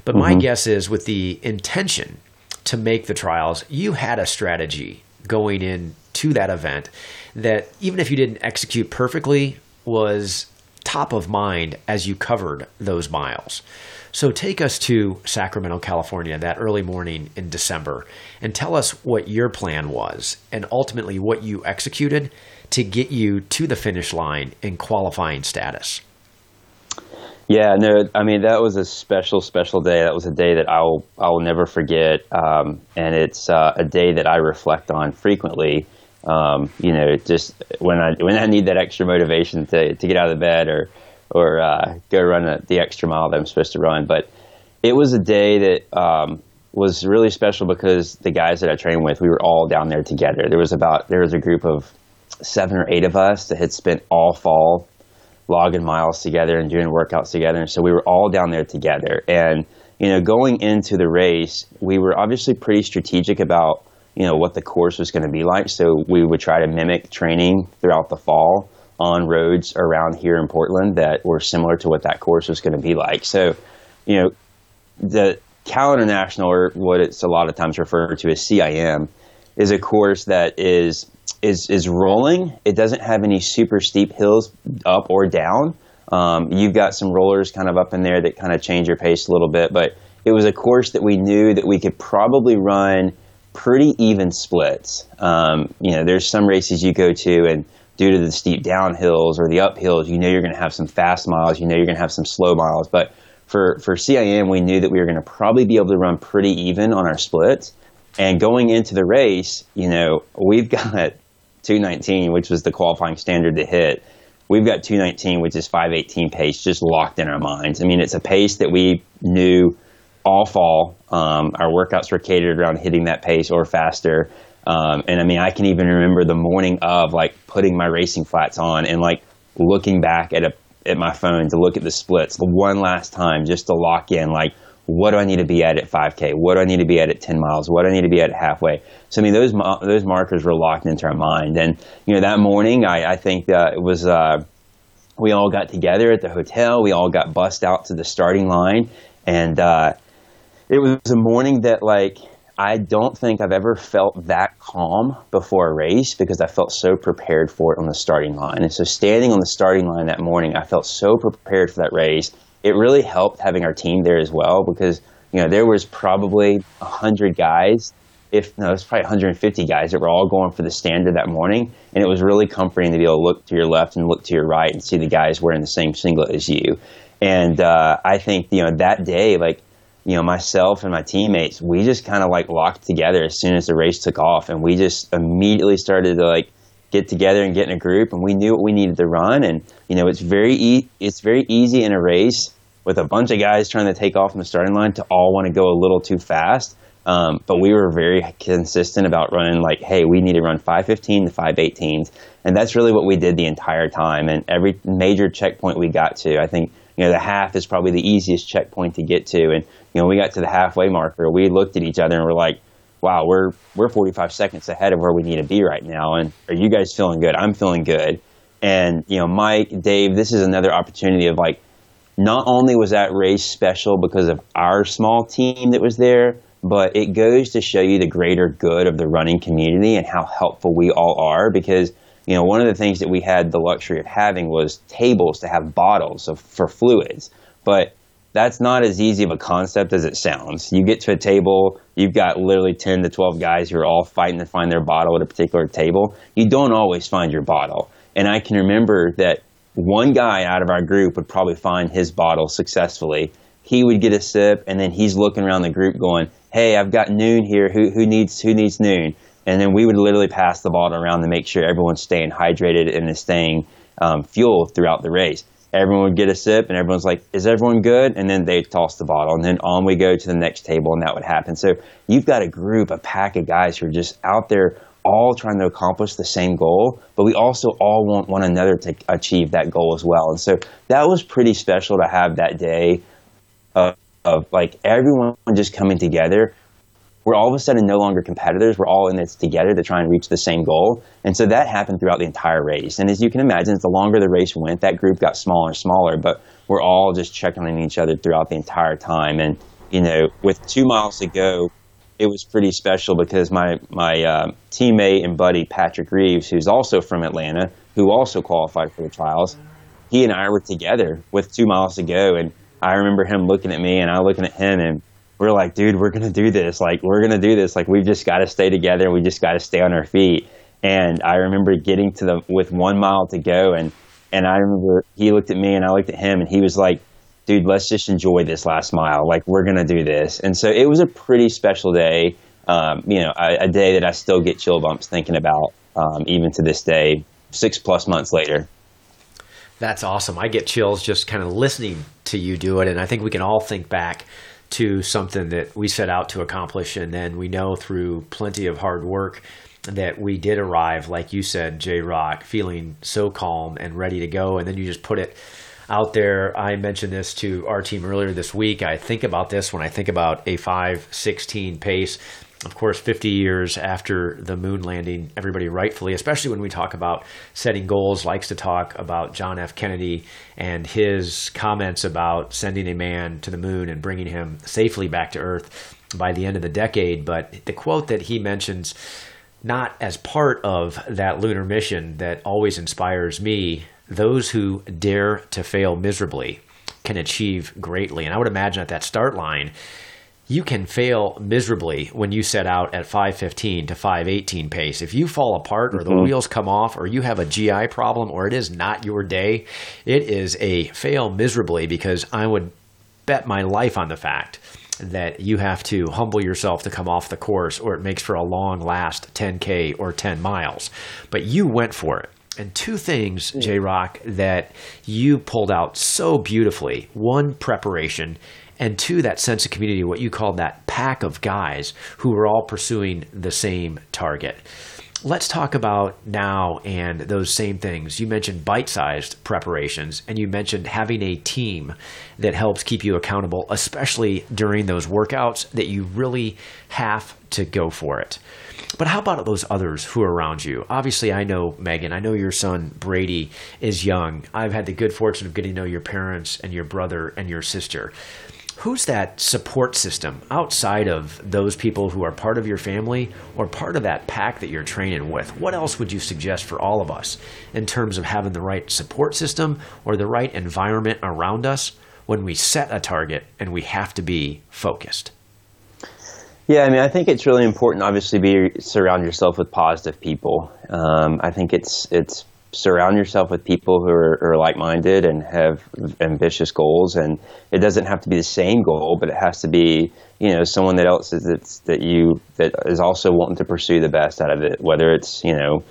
But mm-hmm. my guess is with the intention to make the trials, you had a strategy going into that event that even if you didn't execute perfectly, was top of mind as you covered those miles. So take us to Sacramento, California that early morning in December and tell us what your plan was and ultimately what you executed to get you to the finish line in qualifying status. Yeah, no, I mean that was a special, special day. That was a day that I'll I'll never forget, um, and it's uh, a day that I reflect on frequently. Um, you know, just when I when I need that extra motivation to, to get out of the bed or or uh, go run a, the extra mile that I'm supposed to run. But it was a day that um, was really special because the guys that I trained with, we were all down there together. There was about there was a group of seven or eight of us that had spent all fall logging miles together and doing workouts together. And so we were all down there together. And, you know, going into the race, we were obviously pretty strategic about, you know, what the course was going to be like. So we would try to mimic training throughout the fall on roads around here in Portland that were similar to what that course was going to be like. So, you know, the Cal International, or what it's a lot of times referred to as CIM, is a course that is is is rolling. It doesn't have any super steep hills up or down. Um, you've got some rollers kind of up in there that kind of change your pace a little bit, but it was a course that we knew that we could probably run pretty even splits. Um, you know, there's some races you go to and due to the steep downhills or the uphills, you know you're going to have some fast miles, you know you're going to have some slow miles, but for, for CIM, we knew that we were going to probably be able to run pretty even on our splits. And going into the race, you know, we've got 219, which was the qualifying standard to hit. We've got 219, which is 518 pace, just locked in our minds. I mean, it's a pace that we knew all fall. Um, our workouts were catered around hitting that pace or faster. Um, and I mean, I can even remember the morning of like putting my racing flats on and like looking back at a at my phone to look at the splits the one last time just to lock in like what do I need to be at at 5K? What do I need to be at at 10 miles? What do I need to be at halfway? So I mean, those those markers were locked into our mind. And you know, that morning, I, I think that it was uh, we all got together at the hotel. We all got bussed out to the starting line, and uh, it was a morning that like I don't think I've ever felt that calm before a race because I felt so prepared for it on the starting line. And so standing on the starting line that morning, I felt so prepared for that race it really helped having our team there as well because you know there was probably hundred guys, if no, it was probably 150 guys that were all going for the standard that morning, and it was really comforting to be able to look to your left and look to your right and see the guys wearing the same singlet as you. And uh, I think you know that day, like you know myself and my teammates, we just kind of like locked together as soon as the race took off, and we just immediately started to like get together and get in a group, and we knew what we needed to run. And you know, it's very e- it's very easy in a race with a bunch of guys trying to take off from the starting line to all want to go a little too fast. Um, but we were very consistent about running like, hey, we need to run 515 to 518s. And that's really what we did the entire time. And every major checkpoint we got to, I think, you know, the half is probably the easiest checkpoint to get to. And, you know, we got to the halfway marker, we looked at each other and we're like, wow, we're we're 45 seconds ahead of where we need to be right now. And are you guys feeling good? I'm feeling good. And you know, Mike, Dave, this is another opportunity of like, not only was that race special because of our small team that was there, but it goes to show you the greater good of the running community and how helpful we all are. Because you know, one of the things that we had the luxury of having was tables to have bottles of, for fluids, but that's not as easy of a concept as it sounds. You get to a table, you've got literally 10 to 12 guys who are all fighting to find their bottle at a particular table. You don't always find your bottle. And I can remember that one guy out of our group would probably find his bottle successfully. He would get a sip, and then he's looking around the group going, "Hey, I've got Nuun here. Who, who needs who needs Nuun?" And then we would literally pass the bottle around to make sure everyone's staying hydrated and is staying um, fueled throughout the race. Everyone would get a sip, and everyone's like, "Is everyone good?" And then they toss the bottle, and then on we go to the next table, and that would happen. So you've got a group, a pack of guys who are just out there all trying to accomplish the same goal, but we also all want one another to achieve that goal as well. And so that was pretty special to have that day of, of like everyone just coming together. We're all of a sudden no longer competitors. We're all in this together to try and reach the same goal. And so that happened throughout the entire race. And as you can imagine, the longer the race went, that group got smaller and smaller, but we're all just checking on each other throughout the entire time. And, you know, with two miles to go, it was pretty special because my my uh, teammate and buddy Patrick Reeves, who's also from Atlanta, who also qualified for the trials, he and I were together with two miles to go, and I remember him looking at me and I looking at him, and we're like, dude, we're gonna do this. Like, we're gonna do this. Like, we've just got to stay together. We just got to stay on our feet. And I remember getting to the with one mile to go, and and I remember he looked at me and I looked at him, and he was like dude, let's just enjoy this last mile. Like we're gonna do this. And so it was a pretty special day. Um, you know, a, a, day that I still get chill bumps thinking about, um, even to this day, six plus months later. That's awesome. I get chills just kind of listening to you do it, and I think we can all think back to something that we set out to accomplish, and then we know through plenty of hard work that we did arrive, like you said, J Rock, feeling so calm and ready to go, and then you just put it out there. I mentioned this to our team earlier this week. I think about this when I think about a 516 pace. Of course, 50 years after the moon landing, everybody rightfully, especially when we talk about setting goals, likes to talk about John F. Kennedy and his comments about sending a man to the moon and bringing him safely back to Earth by the end of the decade. But the quote that he mentions, not as part of that lunar mission that always inspires me those who dare to fail miserably can achieve greatly. And I would imagine at that start line, you can fail miserably when you set out at 515 to 518 pace. If you fall apart or the mm-hmm. wheels come off or you have a GI problem or it is not your day, it is a fail miserably because I would bet my life on the fact that you have to humble yourself to come off the course or it makes for a long last 10K or 10 miles. But you went for it and two things, J Rock, that you pulled out so beautifully. One, preparation, and two, that sense of community, what you called that pack of guys who are all pursuing the same target. Let's talk about now and those same things. You mentioned bite sized preparations, and you mentioned having a team that helps keep you accountable, especially during those workouts that you really have to go for it. But how about those others who are around you? Obviously, I know Megan. I know your son Brady is young. I've had the good fortune of getting to know your parents and your brother and your sister. Who's that support system outside of those people who are part of your family or part of that pack that you're training with? What else would you suggest for all of us in terms of having the right support system or the right environment around us when we set a target and we have to be focused? Yeah, I mean, I think it's really important. Obviously, be surround yourself with positive people. Um, I think it's it's surround yourself with people who are, are like-minded and have ambitious goals. And it doesn't have to be the same goal, but it has to be you know someone that else is that's, that you that is also wanting to pursue the best out of it. Whether it's you know.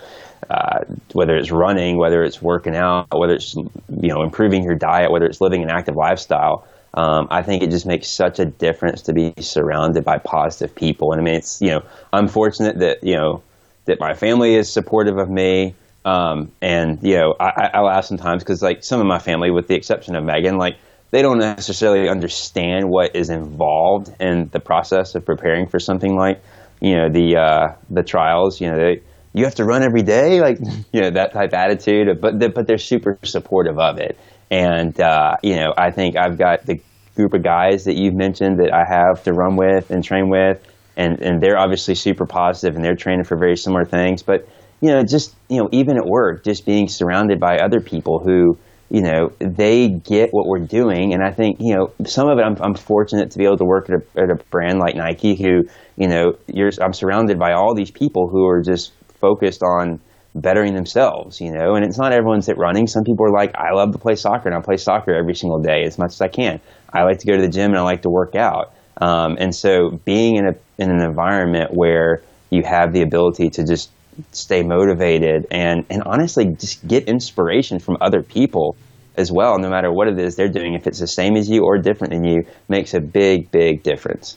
Uh, whether it's running, whether it's working out, whether it's you know improving your diet, whether it's living an active lifestyle, um, I think it just makes such a difference to be surrounded by positive people. And I mean, it's, you know, I'm fortunate that, you know, that my family is supportive of me. Um, and, you know, I, I'll ask sometimes because, like, some of my family, with the exception of Megan, like, they don't necessarily understand what is involved in the process of preparing for something like, you know, the, uh, the trials. You know, they, you have to run every day, like, you know, that type attitude, but, but they're super supportive of it. And, uh, you know, I think I've got the group of guys that you've mentioned that I have to run with and train with. And, and they're obviously super positive and they're training for very similar things. But, you know, just, you know, even at work, just being surrounded by other people who, you know, they get what we're doing. And I think, you know, some of it I'm, I'm fortunate to be able to work at a, at a brand like Nike who, you know, I'm surrounded by all these people who are just focused on bettering themselves, you know, and it's not everyone's at running. Some people are like, I love to play soccer and I play soccer every single day as much as I can. I like to go to the gym and I like to work out. Um, and so being in a, in an environment where you have the ability to just stay motivated and, and honestly just get inspiration from other people as well, no matter what it is they're doing, if it's the same as you or different than you, makes a big, big difference.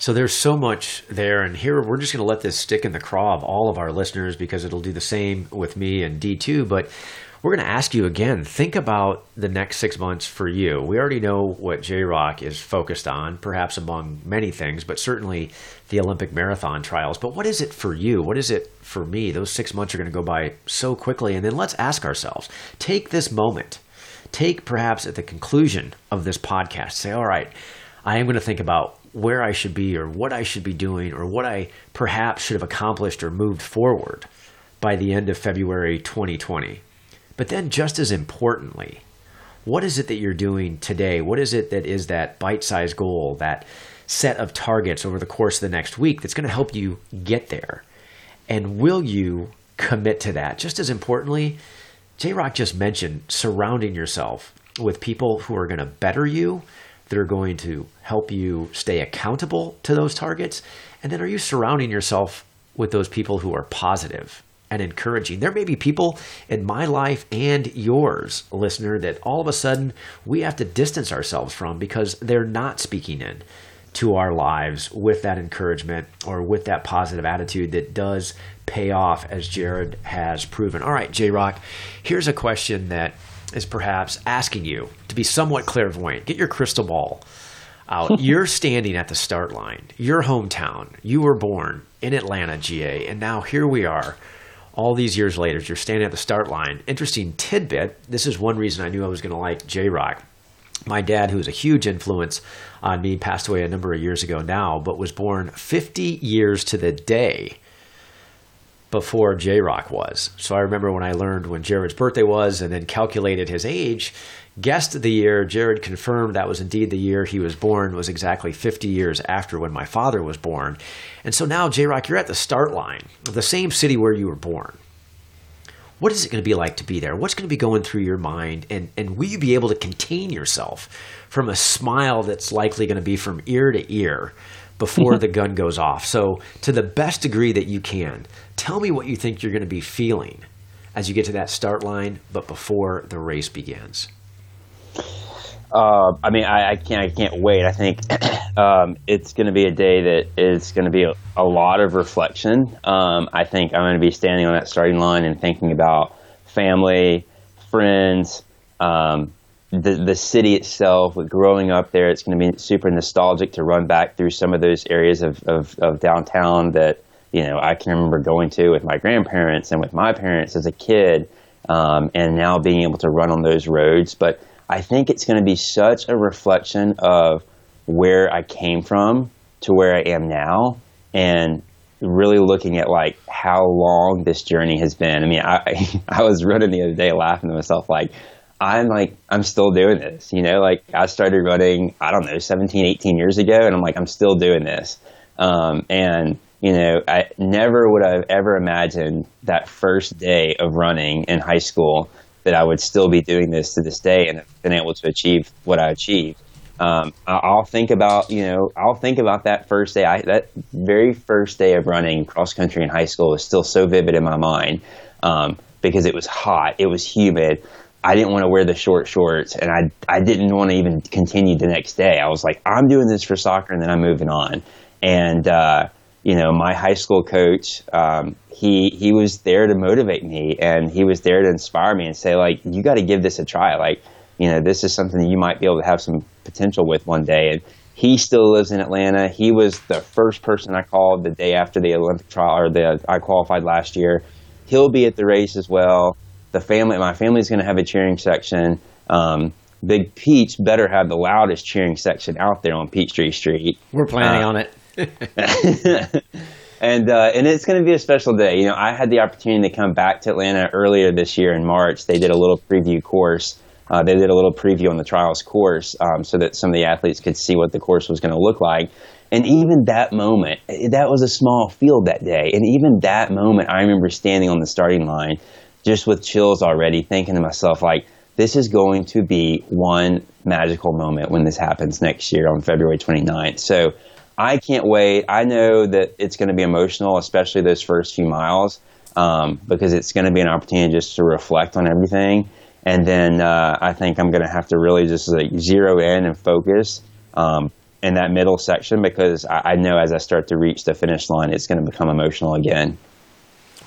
So there's so much there, and here we're just going to let this stick in the craw of all of our listeners because it'll do the same with me and D2. But we're going to ask you again think about the next six months for you. We already know what J Rock is focused on, perhaps among many things, but certainly the Olympic marathon trials. But what is it for you? What is it for me? Those six months are going to go by so quickly. And then let's ask ourselves take this moment, take perhaps at the conclusion of this podcast, say, all right, I am going to think about where I should be or what I should be doing or what I perhaps should have accomplished or moved forward by the end of February 2020. But then, just as importantly, what is it that you're doing today? What is it that is that bite sized goal, that set of targets over the course of the next week that's going to help you get there? And will you commit to that? Just as importantly, J Rock just mentioned surrounding yourself with people who are going to better you, that are going to help you stay accountable to those targets. And then are you surrounding yourself with those people who are positive and encouraging. There may be people in my life and yours, listener, that all of a sudden we have to distance ourselves from because they're not speaking in to our lives with that encouragement or with that positive attitude that does pay off, as Jared has proven. All right, J Rock, here's a question that is perhaps asking you to be somewhat clairvoyant. Get your crystal ball out. You're standing at the start line, your hometown. You were born in Atlanta, GA, and now here we are all these years later, you're standing at the start line. Interesting tidbit. This is one reason I knew I was going to like J Rock. My dad, who was a huge influence on me, passed away a number of years ago now, but was born 50 years to the day before J Rock was. So I remember when I learned when Jared's birthday was and then calculated his age, guessed the year. Jared confirmed that was indeed the year he was born, was exactly 50 years after when my father was born. And so now, J Rock, you're at the start line of the same city where you were born. What is it going to be like to be there? What's going to be going through your mind? And, and will you be able to contain yourself from a smile that's likely going to be from ear to ear before the gun goes off? So, to the best degree that you can, tell me what you think you're going to be feeling as you get to that start line, but before the race begins. Uh, I mean, I, I, can't. I can't wait. I think um, it's going to be a day that is going to be a, a, lot of reflection. Um, I think I'm going to be standing on that starting line and thinking about family, friends, um, the the city itself. With growing up there, it's going to be super nostalgic to run back through some of those areas of, of, of downtown that you know I can remember going to with my grandparents and with my parents as a kid, um, and now being able to run on those roads, but I think it's going to be such a reflection of where I came from to where I am now and really looking at like how long this journey has been. I mean, I I was running the other day laughing to myself like I'm like I'm still doing this, you know, like I started running, I don't know, 17, 18 years ago and I'm like I'm still doing this. Um, and you know, I never would have ever imagined that first day of running in high school that I would still be doing this to this day and have been able to achieve what I achieved. Um, I'll think about, you know, I'll think about that first day. I, that very first day of running cross country in high school is still so vivid in my mind um, because it was hot, it was humid. I didn't want to wear the short shorts, and I I didn't want to even continue the next day. I was like, I'm doing this for soccer, and then I'm moving on. And uh, you know, my high school coach, um, he he was there to motivate me, and he was there to inspire me and say, like, you got to give this a try. Like, you know, this is something that you might be able to have some potential with one day. And he still lives in Atlanta. He was the first person I called the day after the Olympic trial, or the I qualified last year. He'll be at the race as well. The family, my family's going to have a cheering section. Um, Big Peach better have the loudest cheering section out there on Peachtree Street. We're planning uh, on it. and uh, and it's going to be a special day. You know, I had the opportunity to come back to Atlanta earlier this year in March. They did a little preview course. Uh, they did a little preview on the trials course um, so that some of the athletes could see what the course was going to look like. And even that moment, that was a small field that day. And even that moment, I remember standing on the starting line just with chills already, thinking to myself, like, this is going to be one magical moment when this happens next year on February 29th. So I can't wait. I know that it's going to be emotional, especially those first few miles, um, because it's going to be an opportunity just to reflect on everything. And then uh, I think I'm going to have to really just like zero in and focus um, in that middle section because I, I know as I start to reach the finish line, it's going to become emotional again.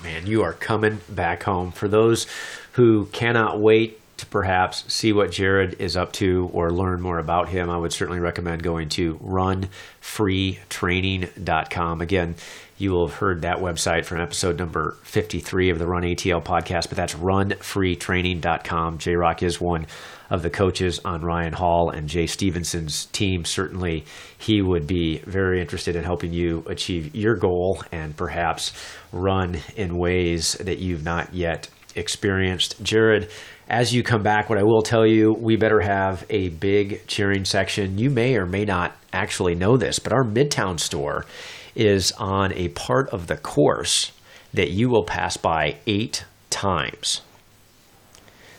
Man, you are coming back home. For those who cannot wait to perhaps see what Jared is up to or learn more about him, I would certainly recommend going to runfreetraining.com. Again, you will have heard that website from episode number 53 of the Run ATL podcast, but that's runfreetraining.com. J Rock is one of the coaches on Ryan Hall and Jay Stevenson's team. Certainly, he would be very interested in helping you achieve your goal and perhaps run in ways that you've not yet experienced. Jared, as you come back, what I will tell you, we better have a big cheering section. You may or may not actually know this, but our Midtown store is on a part of the course that you will pass by eight times.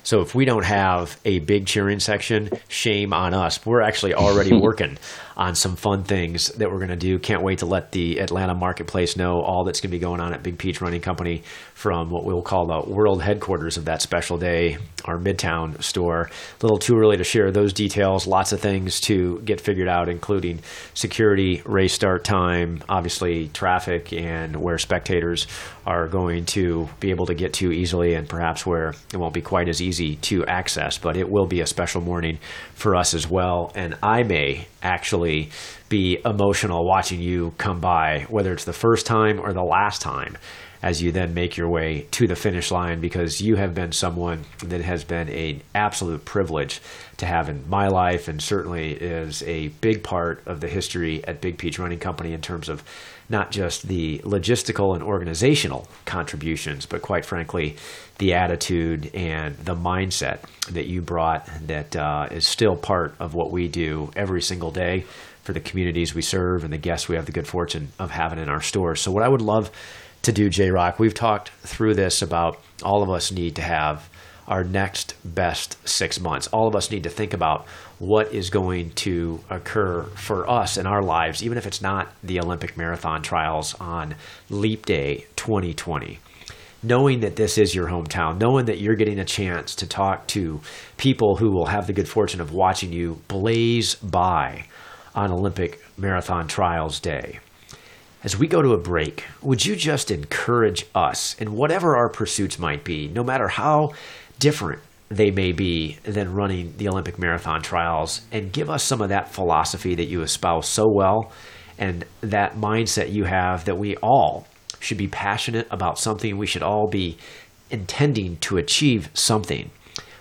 So if we don't have a big cheering section, shame on us. We're actually already working on some fun things that we're going to do. Can't wait to let the Atlanta marketplace know all that's going to be going on at Big Peach Running Company from what we'll call the world headquarters of that special day, our Midtown store. A little too early to share those details. Lots of things to get figured out, including security, race start time, obviously traffic, and where spectators are going to be able to get to easily, and perhaps where it won't be quite as easy to access. But it will be a special morning for us as well. And I may actually be emotional watching you come by, whether it's the first time or the last time, as you then make your way to the finish line, because you have been someone that has been an absolute privilege to have in my life, and certainly is a big part of the history at Big Peach Running Company in terms of not just the logistical and organizational contributions, but quite frankly, the attitude and the mindset that you brought that uh, is still part of what we do every single day for the communities we serve and the guests we have the good fortune of having in our stores. So, what I would love to do, J Rock, we've talked through this about all of us need to have our next best six months. All of us need to think about what is going to occur for us in our lives, even if it's not the Olympic marathon trials on Leap Day 2020 knowing that this is your hometown, knowing that you're getting a chance to talk to people who will have the good fortune of watching you blaze by on Olympic Marathon Trials Day. As we go to a break, would you just encourage us in whatever our pursuits might be, no matter how different they may be than running the Olympic Marathon Trials, and give us some of that philosophy that you espouse so well and that mindset you have that we all should be passionate about something. We should all be intending to achieve something.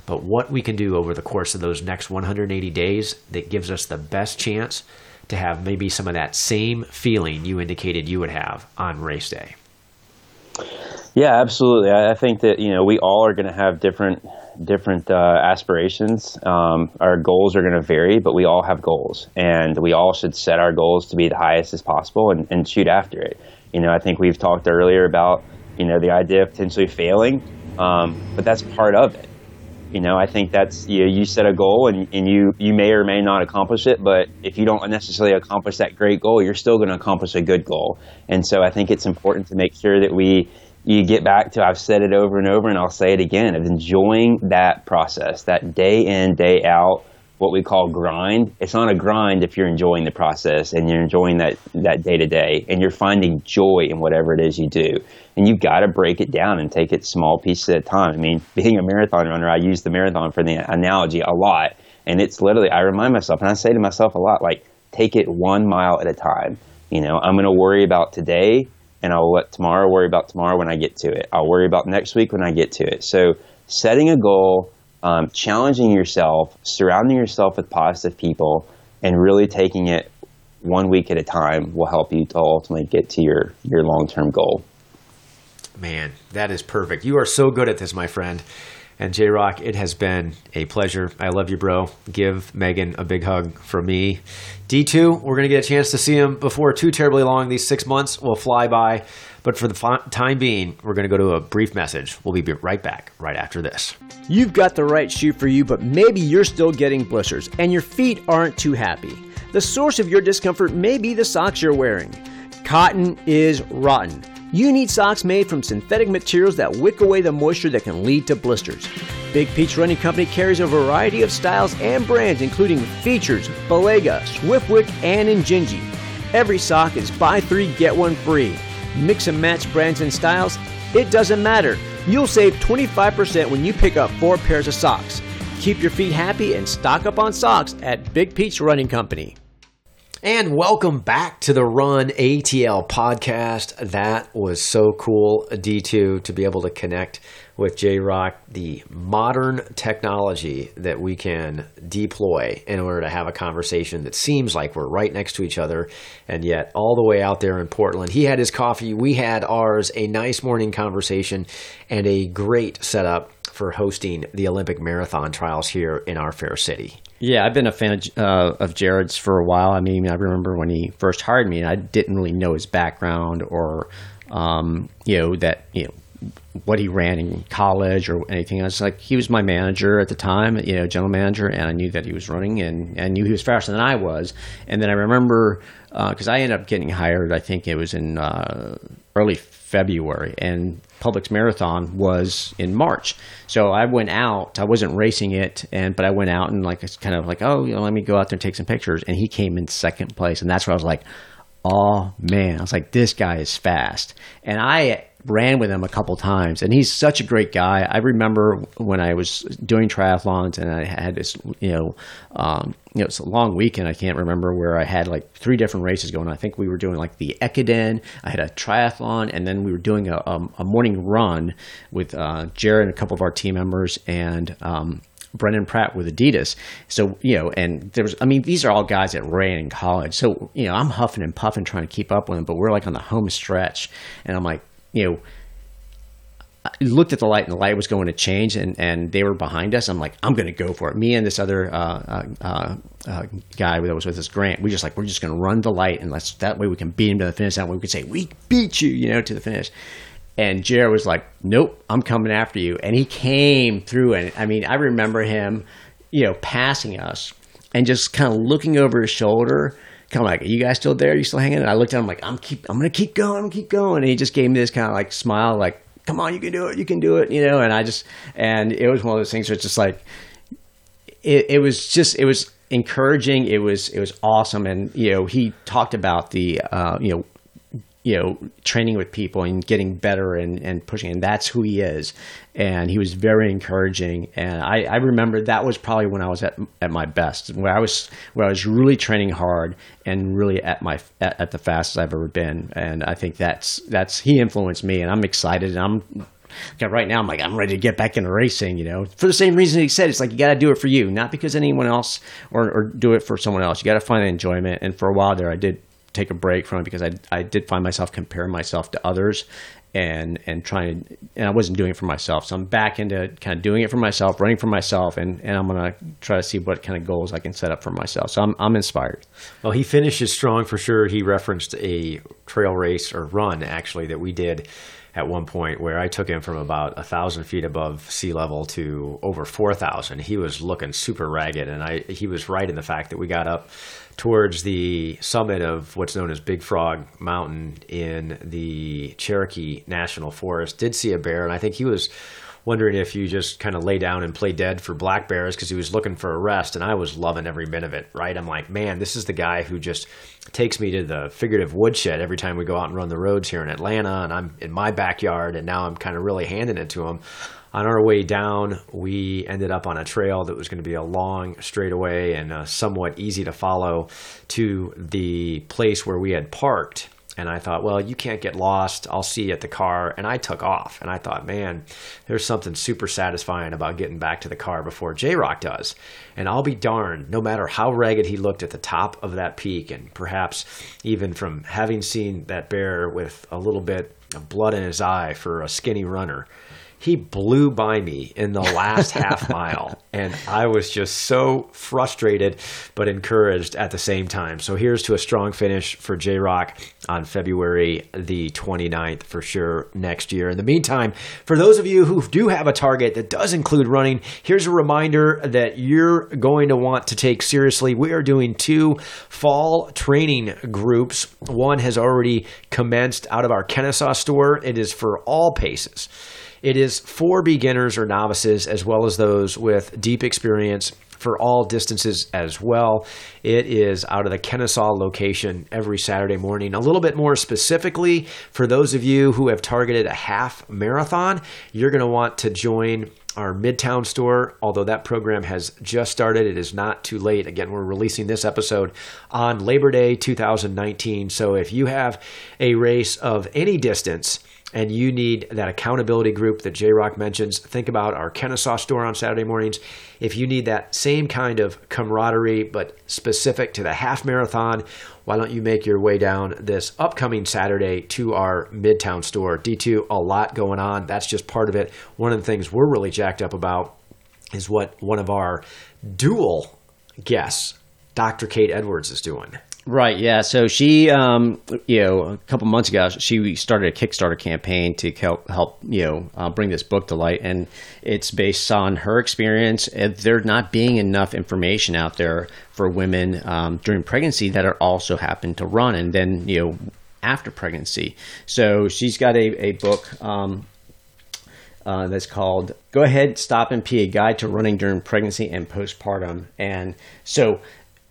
But what we can do over the course of those next 180 days that gives us the best chance to have maybe some of that same feeling you indicated you would have on race day. Yeah, absolutely. I think that you know we all are going to have different different uh, aspirations. Um, our goals are going to vary, but we all have goals, and we all should set our goals to be the highest as possible and, and shoot after it. You know, I think we've talked earlier about, you know, the idea of potentially failing, um, but that's part of it. You know, I think that's you, know, you set a goal and, and you, you may or may not accomplish it, but if you don't necessarily accomplish that great goal, you're still going to accomplish a good goal. And so I think it's important to make sure that we you get back to I've said it over and over and I'll say it again of enjoying that process, that day in, day out what we call grind. It's not a grind if you're enjoying the process and you're enjoying that that day to day and you're finding joy in whatever it is you do. And you've got to break it down and take it small pieces at a time. I mean, being a marathon runner, I use the marathon for the analogy a lot. And it's literally, I remind myself, and I say to myself a lot, like, take it one mile at a time. You know, I'm going to worry about today and I'll let tomorrow worry about tomorrow when I get to it. I'll worry about next week when I get to it. So setting a goal, um, challenging yourself, surrounding yourself with positive people, and really taking it one week at a time will help you to ultimately get to your your long term goal. Man, that is perfect. You are so good at this, my friend. And J Rock, it has been a pleasure. I love you, bro. Give Megan a big hug from me. D2, we're going to get a chance to see him before too terribly long. These six months will fly by. But for the time being, we're going to go to a brief message. We'll be right back right after this. You've got the right shoe for you, but maybe you're still getting blisters and your feet aren't too happy. The source of your discomfort may be the socks you're wearing. Cotton is rotten. You need socks made from synthetic materials that wick away the moisture that can lead to blisters. Big Peach Running Company carries a variety of styles and brands, including Feetures, Balega, Swiftwick, and Injinji. Every sock is buy three, get one free. Mix and match brands and styles, it doesn't matter. You'll save 25% when you pick up four pairs of socks. Keep your feet happy and stock up on socks at Big Peach Running Company. And welcome back to the Run ATL podcast. That was so cool, D2, to be able to connect with J Rock, the modern technology that we can deploy in order to have a conversation that seems like we're right next to each other, and yet all the way out there in Portland. He had his coffee, we had ours, a nice morning conversation, and a great setup for hosting the Olympic marathon trials here in our fair city. Yeah, I've been a fan of, uh, of Jared's for a while. I mean, I remember when he first hired me, and I didn't really know his background or, um, you know, that you know what he ran in college or anything else. Like he was my manager at the time, you know, general manager, and I knew that he was running, and I knew he was faster than I was. And then I remember because uh, I ended up getting hired. I think it was in uh, early February, and Publix Marathon was in March. So I went out. I wasn't racing it, and but I went out and like it's kind of like, oh, you know, let me go out there and take some pictures. And he came in second place, and that's where I was like, oh man, I was like, this guy is fast. And I ran with him a couple times, and he's such a great guy. I remember when I was doing triathlons, and I had this, you know, um, you know, it's a long weekend. I can't remember where I had like three different races going. I think we were doing like the Ekiden. I had a triathlon, and then we were doing a, a, a morning run with uh, Jared and a couple of our team members, and um, Brendan Pratt with Adidas. So, you know, and there was, I mean, these are all guys that ran in college. So, you know, I'm huffing and puffing trying to keep up with them, but we're like on the home stretch. And I'm like, you know, I looked at the light and the light was going to change and, and they were behind us. I'm like, I'm going to go for it. Me and this other uh, uh, uh, guy that was with us, Grant, we just like, we're just going to run the light and let's, that way we can beat him to the finish. Way we can say, we beat you, you know, to the finish. And Jared was like, nope, I'm coming after you. And he came through. And I mean, I remember him, you know, passing us and just kind of looking over his shoulder kind of like, "Are you guys still there? Are you still hanging?" And I looked at him like, "I'm keep, I'm gonna keep going, I'm keep going." And he just gave me this kind of like smile, like, "Come on, you can do it, you can do it," you know. And I just, and it was one of those things where it's just like, it, it was just, it was encouraging. It was, it was awesome. And you know, he talked about the, uh, you know, you know, training with people and getting better and, and pushing. And that's who he is. And he was very encouraging. And I, I remember that was probably when I was at, at my best, where I was, where I was really training hard and really at my, at, at the fastest I've ever been. And I think that's, that's, he influenced me and I'm excited and I'm, right now I'm like I'm ready to get back into racing, you know. For the same reason he said, it's like you got to do it for you, not because anyone else or, or do it for someone else. You got to find enjoyment. And for a while there, I did take a break from it because I I did find myself comparing myself to others and and trying to, and I wasn't doing it for myself. So I'm back into kind of doing it for myself, running for myself, and, and I'm gonna try to see what kind of goals I can set up for myself. So I'm I'm inspired. Well, he finishes strong for sure. He referenced a trail race or run actually that we did at one point where I took him from about a thousand feet above sea level to over four thousand. He was looking super ragged, and I he was right in the fact that we got up towards the summit of what's known as Big Frog Mountain in the Cherokee National Forest. Did see a bear, and I think he was wondering if you just kind of lay down and play dead for black bears because he was looking for a rest and I was loving every bit of it, right? I'm like, man, this is the guy who just takes me to the figurative woodshed every time we go out and run the roads here in Atlanta and I'm in my backyard and now I'm kind of really handing it to him. On our way down, we ended up on a trail that was going to be a long straightaway and uh, somewhat easy to follow to the place where we had parked And I thought, well, you can't get lost. I'll see you at the car. And I took off. And I thought, man, there's something super satisfying about getting back to the car before J Rock does. And I'll be darned, no matter how ragged he looked at the top of that peak, and perhaps even from having seen that bear with a little bit of blood in his eye for a skinny runner, he blew by me in the last half mile and i was just so frustrated but encouraged at the same time. So here's to a strong finish for j-rock on february the 29th for sure next year. In the meantime for those of you who do have a target that does include running here's a reminder that you're going to want to take seriously. We are doing two fall training groups. One has already commenced out of our kennesaw store. It is for all paces it is for beginners or novices, as well as those with deep experience for all distances as well. It is out of the Kennesaw location every Saturday morning. A little bit more specifically, for those of you who have targeted a half marathon, you're going to want to join our Midtown store, although that program has just started. It is not too late. Again, we're releasing this episode on Labor Day 2019. So if you have a race of any distance, and you need that accountability group that J Rock mentions, think about our Kennesaw store on Saturday mornings. If you need that same kind of camaraderie, but specific to the half marathon, why don't you make your way down this upcoming Saturday to our Midtown store? D2, a lot going on. That's just part of it. One of the things we're really jacked up about is what one of our dual guests, Dr. Kate Edwards, is doing. Right. Yeah. So she, um, you know, a couple months ago, she started a Kickstarter campaign to help, help you know, uh, bring this book to light, and it's based on her experience. There not being enough information out there for women um, during pregnancy that are also happen to run, and then you know, after pregnancy. So she's got a a book. Um, uh, that's called Go Ahead, Stop and Pee, a guide to running during pregnancy and postpartum. And so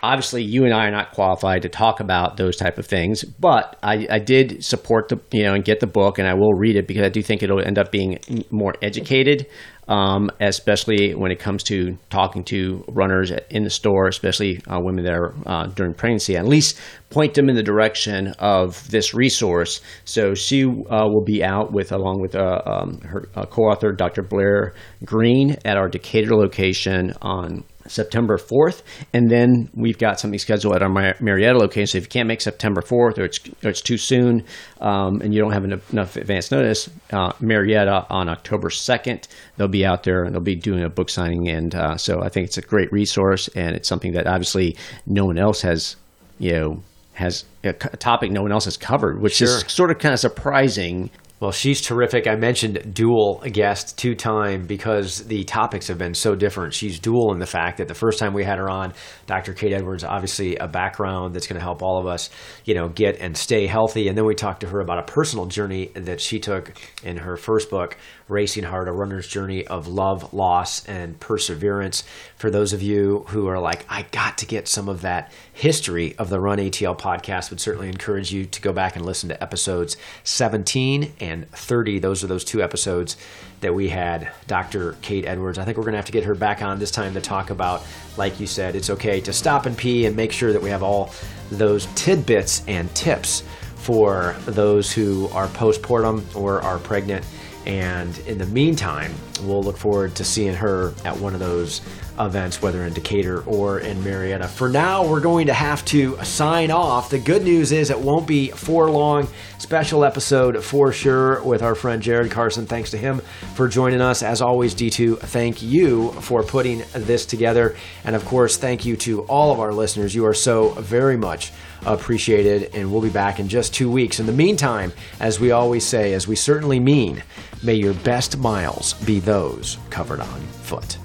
obviously you and I are not qualified to talk about those type of things, but I, I, did support the you know and get the book, and I will read it because I do think it'll end up being more educated, um, especially when it comes to talking to runners in the store, especially uh, women that are uh, during pregnancy. At least point them in the direction of this resource. So she uh, will be out with along with uh, um, her uh, co-author Dr. Blair Green at our Decatur location on September 4th, and then we've got something scheduled at our Marietta location. So if you can't make September 4th or it's, or it's too soon um, and you don't have enough, enough advance notice, uh, Marietta on October 2nd, they'll be out there and they'll be doing a book signing. And uh, so I think it's a great resource and it's something that obviously no one else has, you know, has a topic no one else has covered, which sure. is sort of kind of surprising well, she's terrific. I mentioned dual guest two time because the topics have been so different. She's dual in the fact that the first time we had her on, Dr. Kate Edwards, obviously a background that's going to help all of us, you know, get and stay healthy. And then we talked to her about a personal journey that she took in her first book, Racing Hard, a runner's journey of love, loss, and perseverance. For those of you who are like, I got to get some of that history of the Run ATL podcast, would certainly encourage you to go back and listen to episodes 17 and 30. Those are those two episodes that we had Dr. Kate Edwards. I think we're going to have to get her back on this time to talk about, like you said, it's okay to stop and pee and make sure that we have all those tidbits and tips for those who are postpartum or are pregnant and in the meantime, we'll look forward to seeing her at one of those events, whether in Decatur or in Marietta. For now, we're going to have to sign off. The good news is it won't be for long. Special episode for sure with our friend Jared Carson. Thanks to him for joining us. As always, D2, thank you for putting this together. And of course, thank you to all of our listeners. You are so very much appreciated. And we'll be back in just two weeks. In the meantime, as we always say, as we certainly mean, may your best miles be those covered on foot.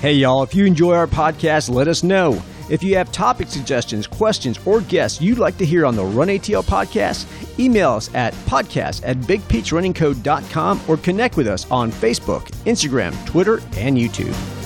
Hey, y'all, if you enjoy our podcast, let us know. If you have topic suggestions, questions, or guests you'd like to hear on the Run ATL podcast, email us at podcast at bigpeachrunningco.com or connect with us on Facebook, Instagram, Twitter, and YouTube.